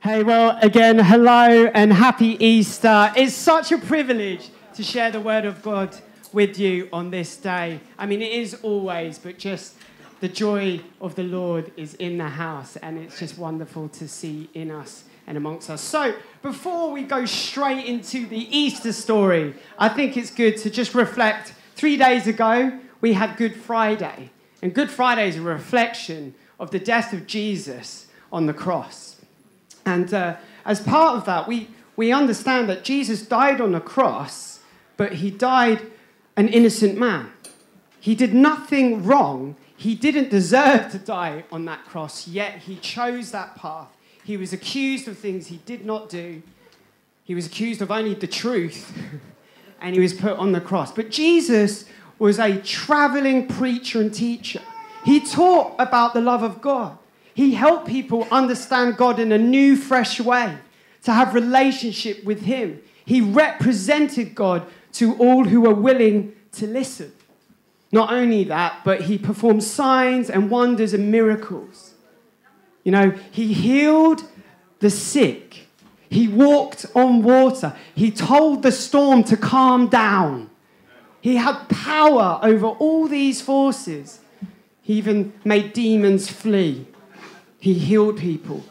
Hey, well, again, hello and happy Easter. It's such a privilege to share the word of God with you on this day. I mean, it is always, but just the joy of the Lord is in the house, and it's just wonderful to see in us and amongst us. So, before we go straight into the Easter story, I think it's good to just reflect. Three days ago, we had Good Friday, and Good Friday is a reflection of the death of Jesus on the cross. And uh, as part of that, we, we understand that Jesus died on a cross, but he died an innocent man. He did nothing wrong. He didn't deserve to die on that cross, yet he chose that path. He was accused of things he did not do. He was accused of only the truth, and he was put on the cross. But Jesus was a traveling preacher and teacher. He taught about the love of God. He helped people understand God in a new, fresh way, to have relationship with Him. He represented God to all who were willing to listen. Not only that, but he performed signs and wonders and miracles. You know, he healed the sick. He walked on water. He told the storm to calm down. He had power over all these forces. He even made demons flee. He healed people.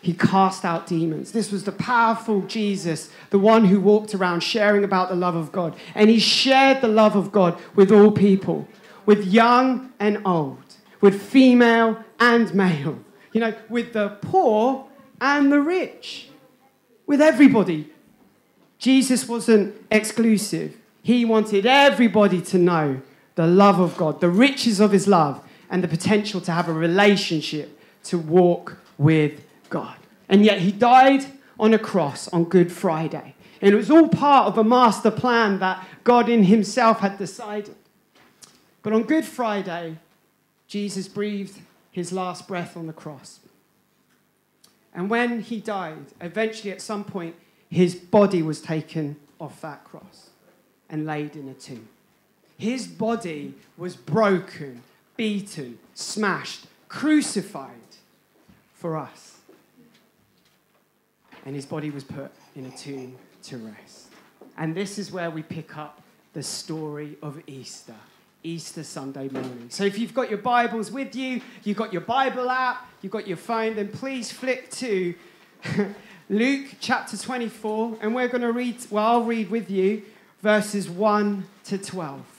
He cast out demons. This was the powerful Jesus, the one who walked around sharing about the love of God. And he shared the love of God with all people, with young and old, with female and male, you know, with the poor and the rich, with everybody. Jesus wasn't exclusive. He wanted everybody to know the love of God, the riches of his love, and the potential to have a relationship to walk with God. And yet he died on a cross on Good Friday. And it was all part of a master plan that God in himself had decided. But on Good Friday, Jesus breathed his last breath on the cross. And when he died, eventually at some point, his body was taken off that cross and laid in a tomb. His body was broken beaten, smashed, crucified for us. And his body was put in a tomb to rest. And this is where we pick up the story of Easter. Easter Sunday morning. So if you've got your Bibles with you, you've got your Bible app, you've got your phone, then please flick to Luke chapter 24, and we're going to read, well, I'll read with you verses 1 to 12.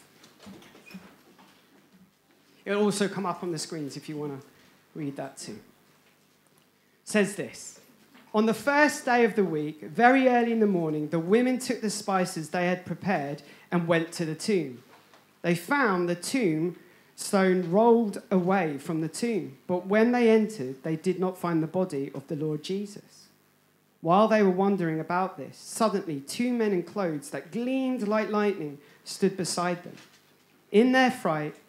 It'll also come up on the screens if you want to read that too. It says this On the first day of the week, very early in the morning, the women took the spices they had prepared and went to the tomb. They found the tomb stone rolled away from the tomb, but when they entered, they did not find the body of the Lord Jesus. While they were wondering about this, suddenly two men in clothes that gleamed like lightning stood beside them. In their fright,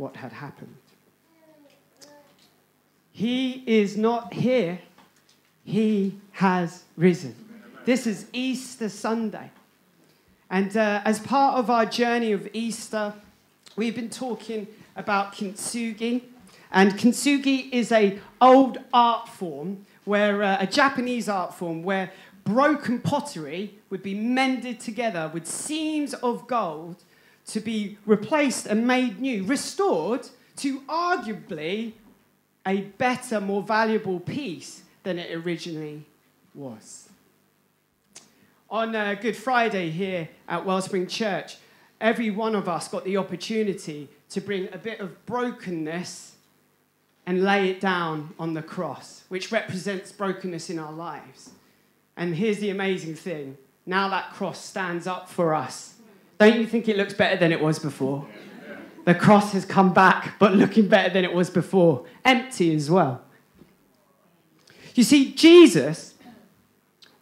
what had happened. He is not here, he has risen. This is Easter Sunday. And uh, as part of our journey of Easter, we've been talking about kintsugi. And kintsugi is a old art form where uh, a Japanese art form where broken pottery would be mended together with seams of gold to be replaced and made new, restored to arguably a better, more valuable piece than it originally was. on uh, Good Friday here at Wellspring Church, every one of us got the opportunity to bring a bit of brokenness and lay it down on the cross, which represents brokenness in our lives. And here's the amazing thing now that cross stands up for us. Don't you think it looks better than it was before? The cross has come back, but looking better than it was before, empty as well. You see, Jesus,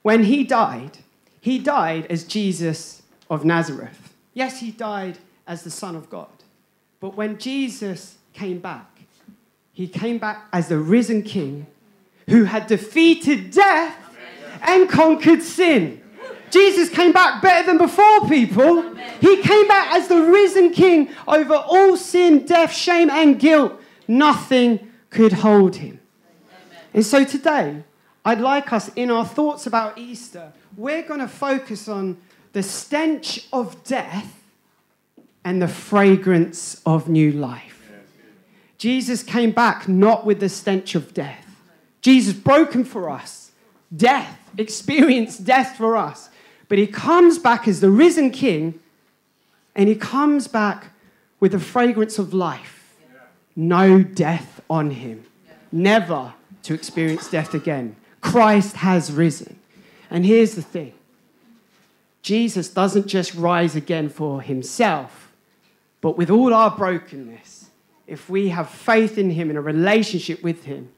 when he died, he died as Jesus of Nazareth. Yes, he died as the Son of God. But when Jesus came back, he came back as the risen King who had defeated death and conquered sin. Jesus came back better than before, people. He came back as the risen King over all sin, death, shame, and guilt. Nothing could hold him. And so today, I'd like us, in our thoughts about Easter, we're going to focus on the stench of death and the fragrance of new life. Jesus came back not with the stench of death. Jesus broken for us, death, experienced death for us. But he comes back as the risen king, and he comes back with the fragrance of life. No death on him. Never to experience death again. Christ has risen. And here's the thing Jesus doesn't just rise again for himself, but with all our brokenness, if we have faith in him and a relationship with him,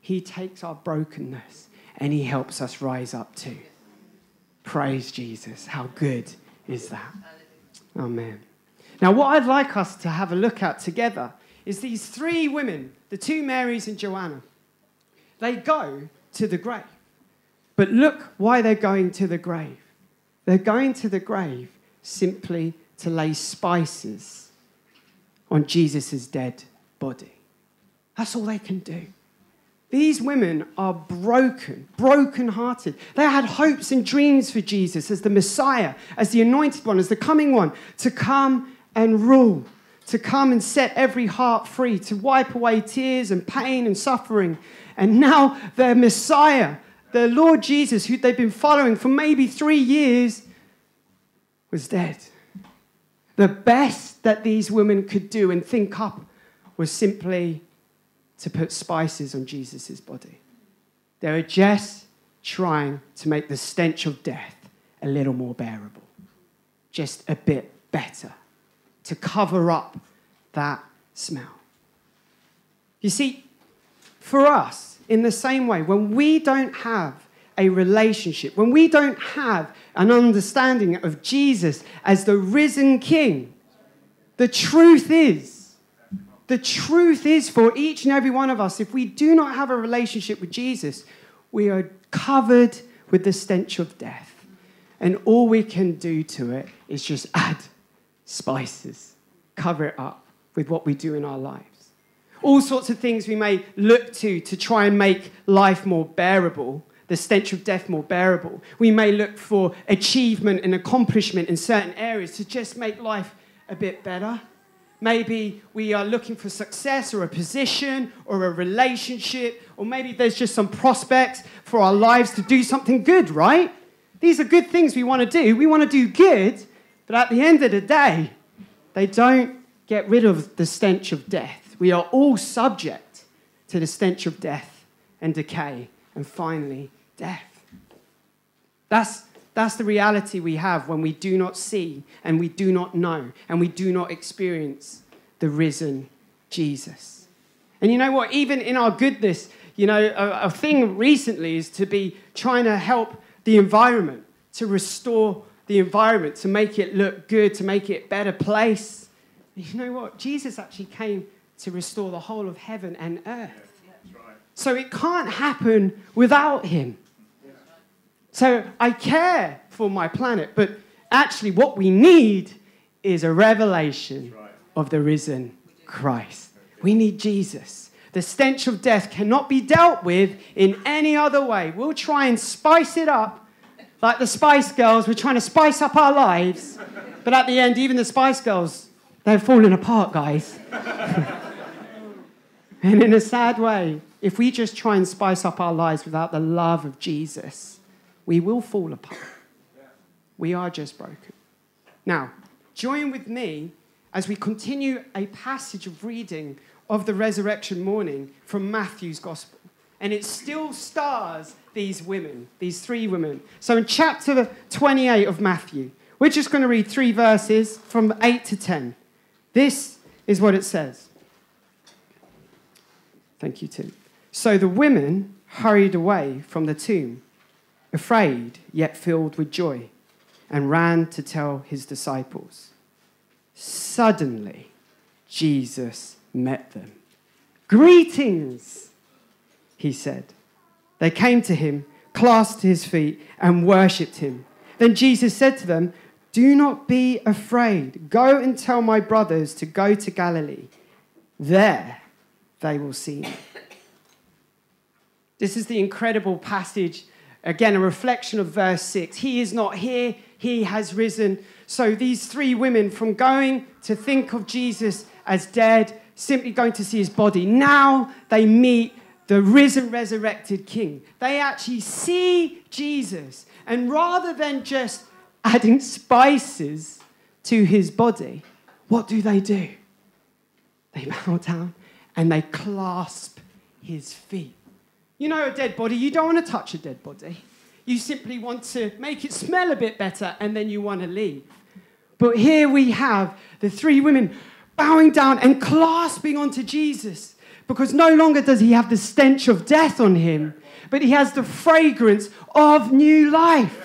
he takes our brokenness and he helps us rise up too. Praise Jesus. How good is that? Amen. Now, what I'd like us to have a look at together is these three women, the two Marys and Joanna. They go to the grave. But look why they're going to the grave. They're going to the grave simply to lay spices on Jesus' dead body. That's all they can do. These women are broken, broken-hearted. They had hopes and dreams for Jesus as the Messiah, as the anointed one, as the coming one, to come and rule, to come and set every heart free, to wipe away tears and pain and suffering. And now their Messiah, the Lord Jesus, who they've been following for maybe three years, was dead. The best that these women could do and think up was simply to put spices on Jesus' body. They were just trying to make the stench of death a little more bearable, just a bit better, to cover up that smell. You see, for us, in the same way, when we don't have a relationship, when we don't have an understanding of Jesus as the risen King, the truth is, the truth is for each and every one of us, if we do not have a relationship with Jesus, we are covered with the stench of death. And all we can do to it is just add spices, cover it up with what we do in our lives. All sorts of things we may look to to try and make life more bearable, the stench of death more bearable. We may look for achievement and accomplishment in certain areas to just make life a bit better. Maybe we are looking for success or a position or a relationship, or maybe there's just some prospects for our lives to do something good, right? These are good things we want to do. We want to do good, but at the end of the day, they don't get rid of the stench of death. We are all subject to the stench of death and decay, and finally, death. That's that's the reality we have when we do not see and we do not know and we do not experience the risen Jesus. And you know what? Even in our goodness, you know, a, a thing recently is to be trying to help the environment, to restore the environment, to make it look good, to make it a better place. You know what? Jesus actually came to restore the whole of heaven and earth. So it can't happen without him. So I care for my planet, but actually, what we need is a revelation of the risen Christ. We need Jesus. The stench of death cannot be dealt with in any other way. We'll try and spice it up like the Spice Girls. We're trying to spice up our lives, but at the end, even the Spice Girls, they're falling apart, guys. and in a sad way, if we just try and spice up our lives without the love of Jesus, we will fall apart. We are just broken. Now, join with me as we continue a passage of reading of the resurrection morning from Matthew's gospel. And it still stars these women, these three women. So in chapter 28 of Matthew, we're just going to read three verses from 8 to 10. This is what it says. Thank you, Tim. So the women hurried away from the tomb, afraid yet filled with joy, and ran to tell his disciples. Suddenly, Jesus met them. Greetings, he said. They came to him, clasped his feet, and worshipped him. Then Jesus said to them, Do not be afraid. Go and tell my brothers to go to Galilee. There they will see me. This is the incredible passage, again, a reflection of verse 6. He is not here, he has risen. So these three women, from going to think of Jesus as dead, simply going to see his body, now they meet the risen, resurrected King. They actually see Jesus. And rather than just adding spices to his body, what do they do? They bow down and they clasp his feet. You know, a dead body, you don't want to touch a dead body. You simply want to make it smell a bit better and then you want to leave. But here we have the three women bowing down and clasping onto Jesus because no longer does he have the stench of death on him, but he has the fragrance of new life.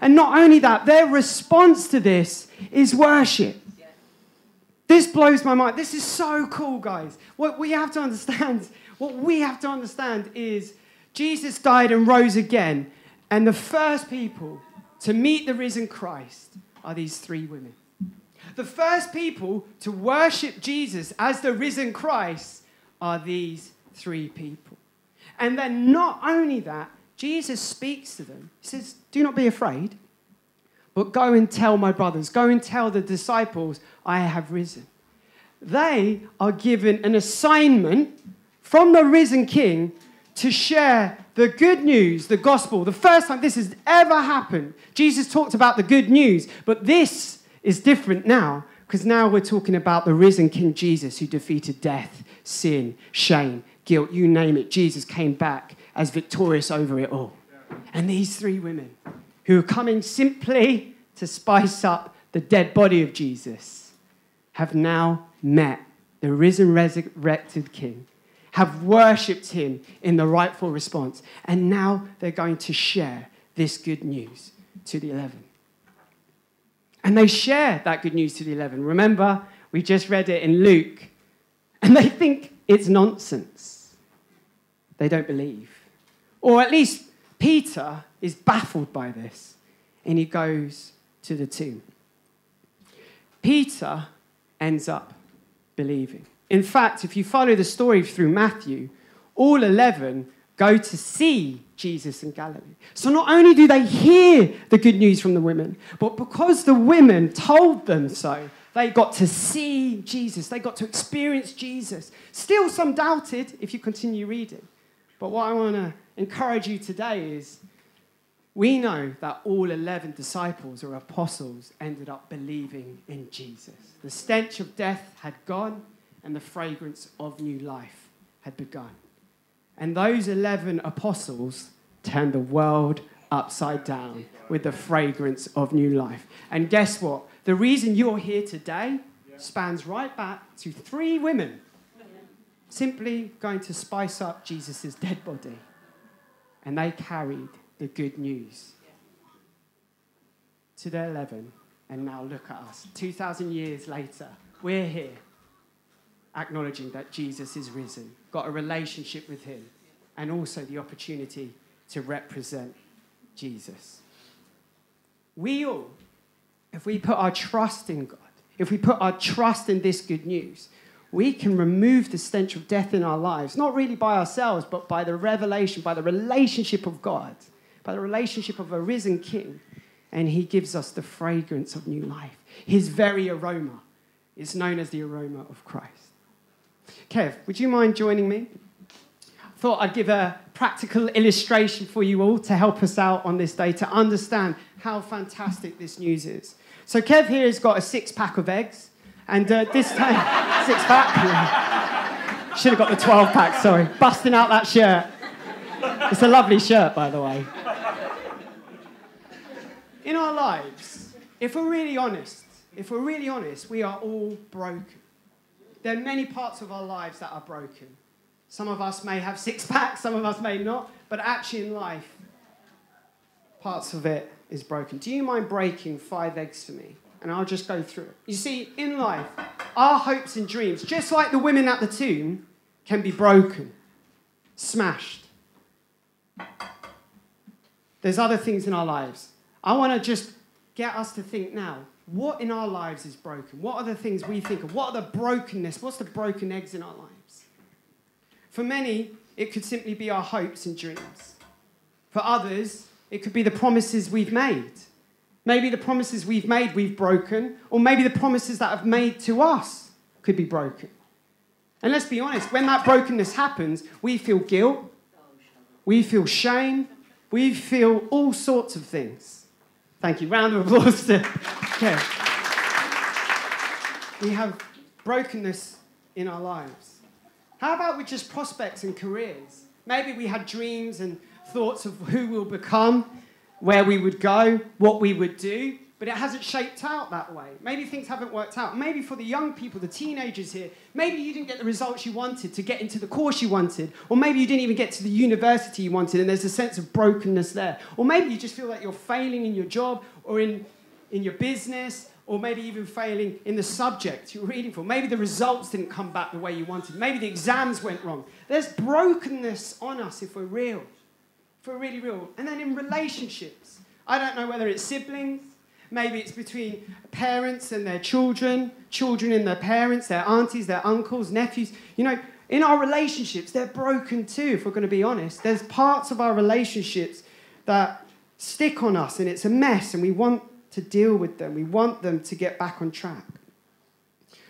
And not only that, their response to this is worship. This blows my mind. This is so cool, guys. What we have to understand, what we have to understand is Jesus died and rose again, and the first people to meet the risen Christ are these three women. The first people to worship Jesus as the risen Christ are these three people. And then, not only that, Jesus speaks to them. He says, Do not be afraid, but go and tell my brothers, go and tell the disciples, I have risen. They are given an assignment from the risen king to share the good news, the gospel. The first time this has ever happened, Jesus talked about the good news, but this is different now because now we're talking about the risen King Jesus who defeated death, sin, shame, guilt, you name it. Jesus came back as victorious over it all. And these three women who are coming simply to spice up the dead body of Jesus have now met the risen, resurrected King, have worshipped him in the rightful response, and now they're going to share this good news to the 11. And they share that good news to the 11. Remember, we just read it in Luke, and they think it's nonsense. They don't believe. Or at least Peter is baffled by this, and he goes to the tomb. Peter ends up believing. In fact, if you follow the story through Matthew, all 11 go to see Jesus in Galilee. So not only do they hear the good news from the women, but because the women told them so, they got to see Jesus. They got to experience Jesus. Still, some doubted if you continue reading. But what I want to encourage you today is we know that all 11 disciples or apostles ended up believing in Jesus. The stench of death had gone, and the fragrance of new life had begun. And those 11 apostles turned the world upside down with the fragrance of new life. And guess what? The reason you're here today spans right back to three women simply going to spice up Jesus' dead body. And they carried the good news to their 11. And now look at us. 2,000 years later, we're here acknowledging that Jesus is risen, got a relationship with him, and also the opportunity to represent Jesus. We all, if we put our trust in God, if we put our trust in this good news, we can remove the stench of death in our lives, not really by ourselves, but by the revelation, by the relationship of God, by the relationship of a risen King. And He gives us the fragrance of new life. His very aroma is known as the aroma of Christ. Kev, would you mind joining me? I thought I'd give a practical illustration for you all to help us out on this day to understand how fantastic this news is. So, Kev here has got a six pack of eggs, and uh, this time, six pack. Should have got the 12 pack, sorry. Busting out that shirt. It's a lovely shirt, by the way. In our lives, if we're really honest, if we're really honest, we are all broken. There are many parts of our lives that are broken. Some of us may have six packs, some of us may not, but actually in life, parts of it is broken. Do you mind breaking five eggs for me? And I'll just go through it. You see, in life, our hopes and dreams, just like the women at the tomb, can be broken, smashed. There's other things in our lives. I want to just get us to think now what in our lives is broken? What are the things we think of? What are the brokenness? What's the broken eggs in our lives? For many, it could simply be our hopes and dreams. For others, it could be the promises we've made. Maybe the promises we've made we've broken, or maybe the promises that have made to us could be broken. And let's be honest, when that brokenness happens, we feel guilt, we feel shame, we feel all sorts of things. Thank you. Round of applause to. We have brokenness in our lives. How about with just prospects and careers? Maybe we had dreams and thoughts of who we'll become, where we would go, what we would do, but it hasn't shaped out that way. Maybe things haven't worked out. Maybe for the young people, the teenagers here, maybe you didn't get the results you wanted to get into the course you wanted, or maybe you didn't even get to the university you wanted, and there's a sense of brokenness there. Or maybe you just feel like you're failing in your job or in, in your business, or maybe even failing in the subject you're reading for. Maybe the results didn't come back the way you wanted. Maybe the exams went wrong. There's brokenness on us if we're real if we're really real. And then in relationships, I don't know whether it's siblings, maybe it's between parents and their children, children and their parents, their aunties, their uncles, nephews. You know, in our relationships, they're broken too, if we're going to be honest. There's parts of our relationships that stick on us and it's a mess and we want to deal with them. We want them to get back on track.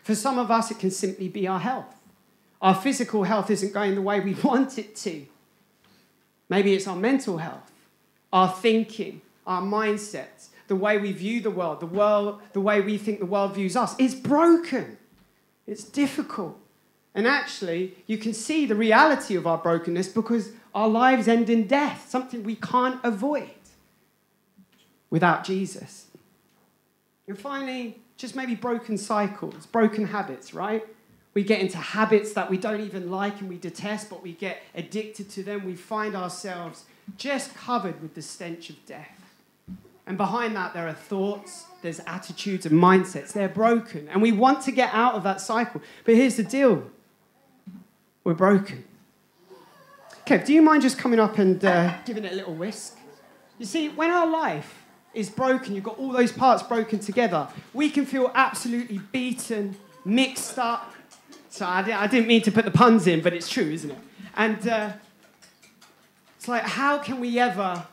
For some of us, it can simply be our health. Our physical health isn't going the way we want it to. Maybe it's our mental health, our thinking, our mindsets, the way we view the world, the world, the way we think the world views us. is broken. It's difficult. And actually, you can see the reality of our brokenness because our lives end in death, something we can't avoid without Jesus. And finally, just maybe broken cycles, broken habits, right? We get into habits that we don't even like and we detest, but we get addicted to them. We find ourselves just covered with the stench of death. And behind that, there are thoughts, there's attitudes and mindsets. They're broken. And we want to get out of that cycle. But here's the deal we're broken. Kev, do you mind just coming up and uh, giving it a little whisk? You see, when our life is broken, you've got all those parts broken together, we can feel absolutely beaten, mixed up, so I, I, didn't mean to put the puns in, but it's true, isn't it? And uh, it's like, how can we ever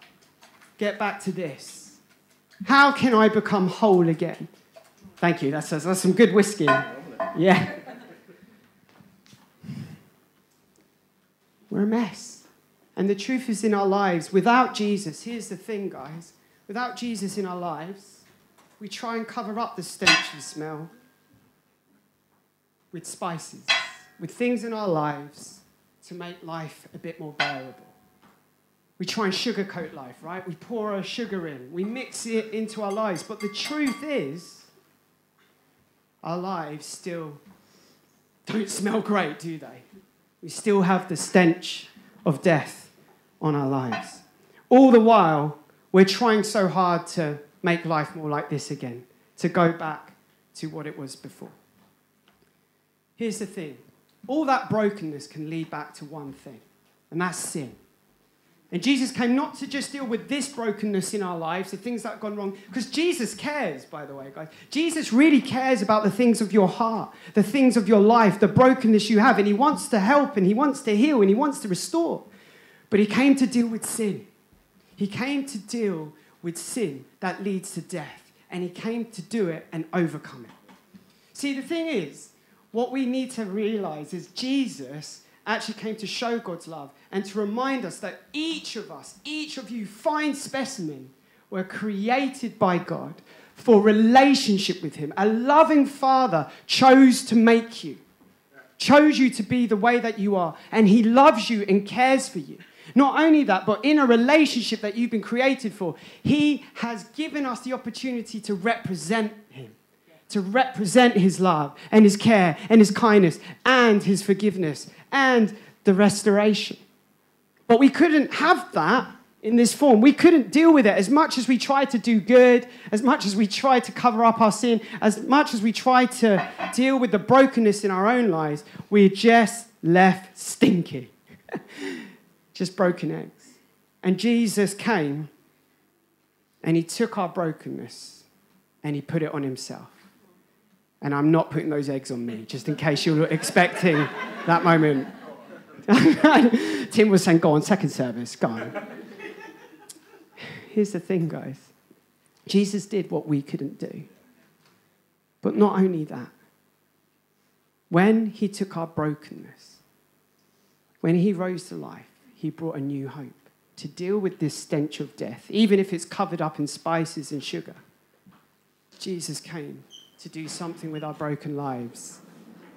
get back to this? How can I become whole again? Thank you. That's, that's some good whiskey. Yeah. We're a mess. And the truth is in our lives, without Jesus, here's the thing, guys. Without Jesus in our lives, we try and cover up the stench and smell with spices, with things in our lives to make life a bit more bearable. We try and sugarcoat life, right? We pour our sugar in, we mix it into our lives. But the truth is, our lives still don't smell great, do they? We still have the stench of death on our lives. All the while, we're trying so hard to make life more like this again, to go back to what it was before. Here's the thing all that brokenness can lead back to one thing, and that's sin. And Jesus came not to just deal with this brokenness in our lives, the things that have gone wrong, because Jesus cares, by the way, guys. Jesus really cares about the things of your heart, the things of your life, the brokenness you have, and He wants to help, and He wants to heal, and He wants to restore. But He came to deal with sin. He came to deal with sin that leads to death, and He came to do it and overcome it. See, the thing is, what we need to realize is Jesus actually came to show God's love and to remind us that each of us, each of you, fine specimen, were created by God for relationship with Him. A loving Father chose to make you, chose you to be the way that you are, and He loves you and cares for you. Not only that, but in a relationship that you've been created for, He has given us the opportunity to represent to represent His love and His care and His kindness and His forgiveness and the restoration. But we couldn't have that in this form. We couldn't deal with it as much as we tried to do good, as much as we tried to cover up our sin, as much as we tried to deal with the brokenness in our own lives. We're just left stinky, just broken eggs. And Jesus came and he took our brokenness and he put it on himself. And I'm not putting those eggs on me, just in case you're expecting that moment. Tim was saying, go on, second service, go on. Here's the thing, guys Jesus did what we couldn't do. But not only that, when he took our brokenness, when he rose to life, he brought a new hope to deal with this stench of death, even if it's covered up in spices and sugar. Jesus came to do something with our broken lives.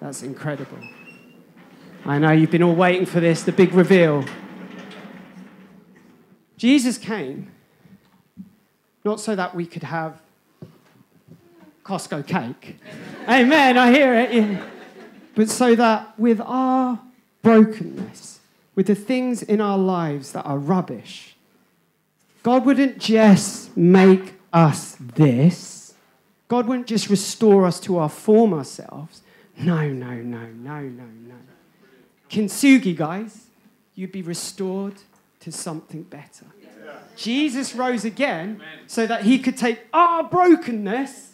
That's incredible. I know you've been all waiting for this, the big reveal. Jesus came not so that we could have Costco cake. Amen, I hear it. Yeah. But so that with our brokenness, with the things in our lives that are rubbish, God wouldn't just make us this. God wouldn't just restore us to our former selves. No, no, no, no, no, no. Kintsugi, guys, you'd be restored to something better. Jesus rose again so that he could take our brokenness,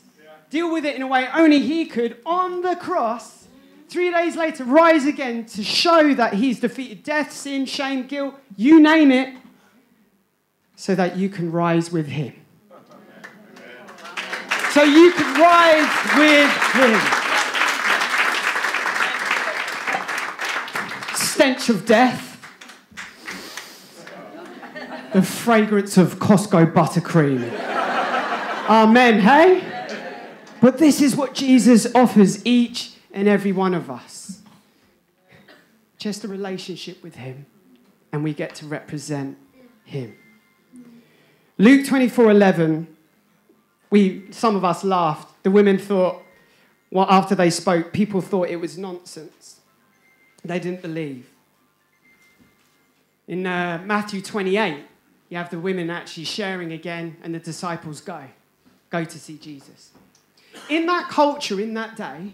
deal with it in a way only he could on the cross. Three days later, rise again to show that he's defeated death, sin, shame, guilt, you name it, so that you can rise with him. So you can rise with him. stench of death, the fragrance of Costco buttercream. Amen, hey? But this is what Jesus offers each and every one of us just a relationship with Him, and we get to represent Him. Luke 24 11, we, some of us laughed. The women thought, well, after they spoke, people thought it was nonsense. They didn't believe. In uh, Matthew 28, you have the women actually sharing again, and the disciples go, go to see Jesus. In that culture, in that day,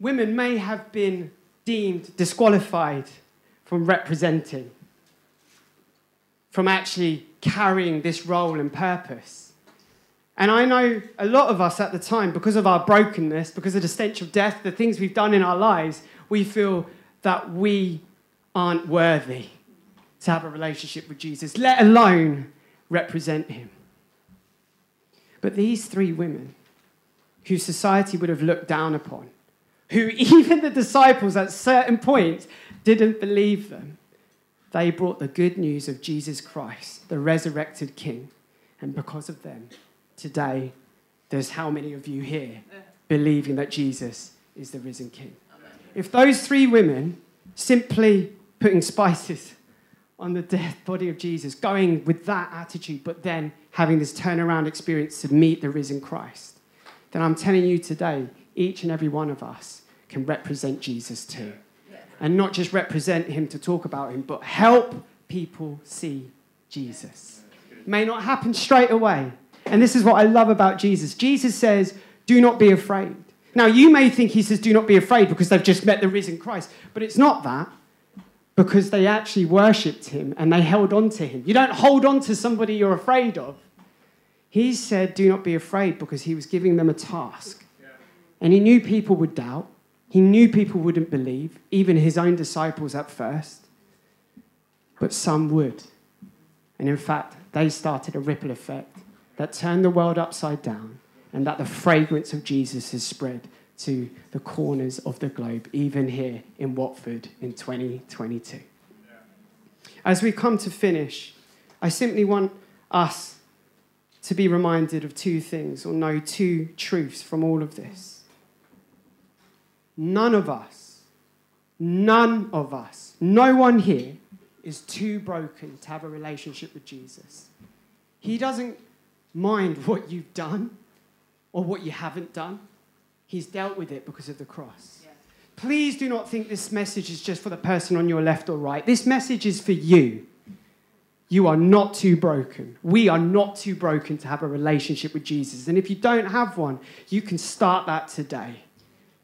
women may have been deemed disqualified from representing, from actually carrying this role and purpose. And I know a lot of us at the time, because of our brokenness, because of the stench of death, the things we've done in our lives, we feel that we aren't worthy to have a relationship with Jesus, let alone represent him. But these three women, who society would have looked down upon, who even the disciples at certain points didn't believe them, they brought the good news of Jesus Christ, the resurrected King. And because of them, today, there's how many of you here believing that Jesus is the risen King? If those three women simply putting spices on the dead body of Jesus, going with that attitude, but then having this turnaround experience to meet the risen Christ, then I'm telling you today, each and every one of us can represent Jesus too. And not just represent him to talk about him, but help people see Jesus. May not happen straight away. And this is what I love about Jesus. Jesus says, Do not be afraid. Now, you may think he says, Do not be afraid because they've just met the risen Christ, but it's not that because they actually worshipped him and they held on to him. You don't hold on to somebody you're afraid of. He said, Do not be afraid because he was giving them a task. And he knew people would doubt, he knew people wouldn't believe, even his own disciples at first. But some would. And in fact, they started a ripple effect that turned the world upside down and that the fragrance of Jesus has spread to the corners of the globe, even here in Watford in 2022. As we come to finish, I simply want us to be reminded of two things or know two truths from all of this. None of us, none of us, no one here is too broken to have a relationship with Jesus. He doesn't mind what you've done or what you haven't done. He's dealt with it because of the cross. Yeah. Please do not think this message is just for the person on your left or right. This message is for you. You are not too broken. We are not too broken to have a relationship with Jesus. And if you don't have one, you can start that today.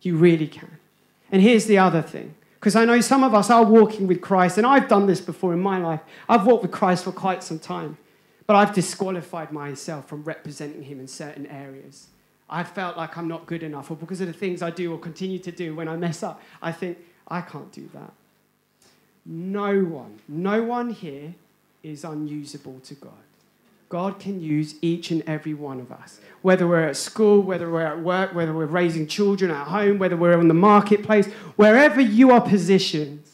You really can. And here's the other thing because I know some of us are walking with Christ, and I've done this before in my life. I've walked with Christ for quite some time, but I've disqualified myself from representing Him in certain areas. I felt like I'm not good enough, or because of the things I do or continue to do when I mess up, I think, I can't do that. No one, no one here is unusable to God. God can use each and every one of us. Whether we're at school, whether we're at work, whether we're raising children at home, whether we're in the marketplace, wherever you are positioned,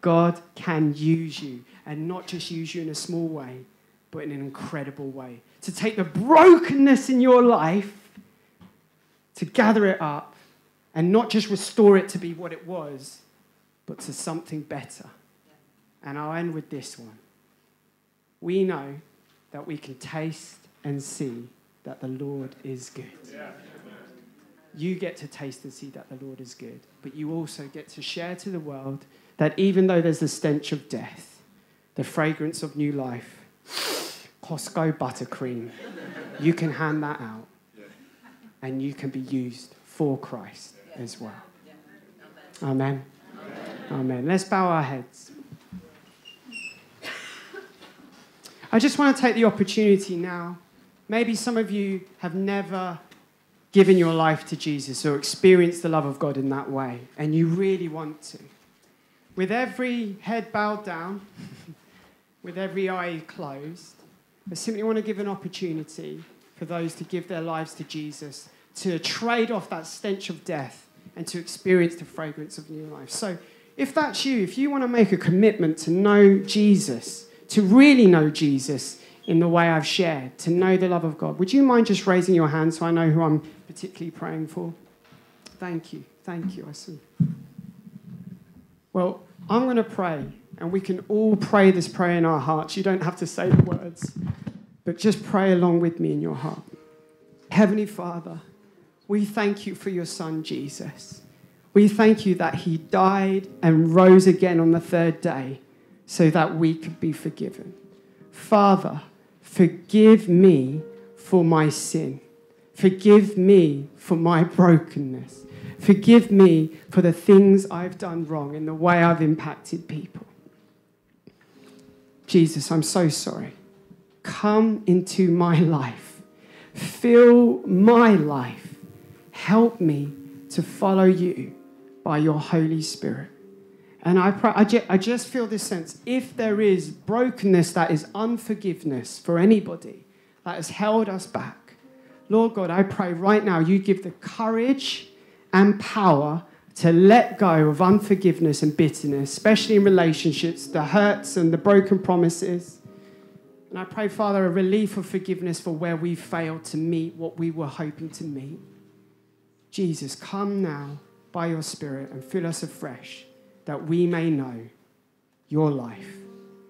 God can use you. And not just use you in a small way, but in an incredible way. To take the brokenness in your life to gather it up and not just restore it to be what it was, but to something better. And I'll end with this one. We know that we can taste and see that the Lord is good. You get to taste and see that the Lord is good, but you also get to share to the world that even though there's the stench of death, the fragrance of new life, Costco buttercream, you can hand that out and you can be used for Christ as well. Amen. Amen. Let's bow our heads. I just want to take the opportunity now. Maybe some of you have never given your life to Jesus or experienced the love of God in that way, and you really want to. With every head bowed down, with every eye closed, I simply want to give an opportunity for those to give their lives to Jesus, to trade off that stench of death and to experience the fragrance of new life. So, if that's you, if you want to make a commitment to know Jesus, to really know Jesus in the way I've shared, to know the love of God, would you mind just raising your hand so I know who I'm particularly praying for? Thank you. Thank you. I see. Well, I'm going to pray, and we can all pray this prayer in our hearts. You don't have to say the words. But just pray along with me in your heart. Heavenly Father, we thank you for your Son, Jesus. We thank you that he died and rose again on the third day so that we could be forgiven. Father, forgive me for my sin. Forgive me for my brokenness. Forgive me for the things I've done wrong and the way I've impacted people. Jesus, I'm so sorry. Come into my life. Fill my life. Help me to follow you by your Holy Spirit. And I, pray, I, just, I just feel this sense if there is brokenness that is unforgiveness for anybody that has held us back, Lord God, I pray right now you give the courage and power to let go of unforgiveness and bitterness, especially in relationships, the hurts and the broken promises. And I pray, Father, a relief of forgiveness for where we failed to meet what we were hoping to meet. Jesus, come now by your Spirit and fill us afresh that we may know your life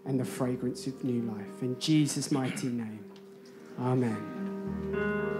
and the fragrance of new life. In Jesus' mighty name, amen.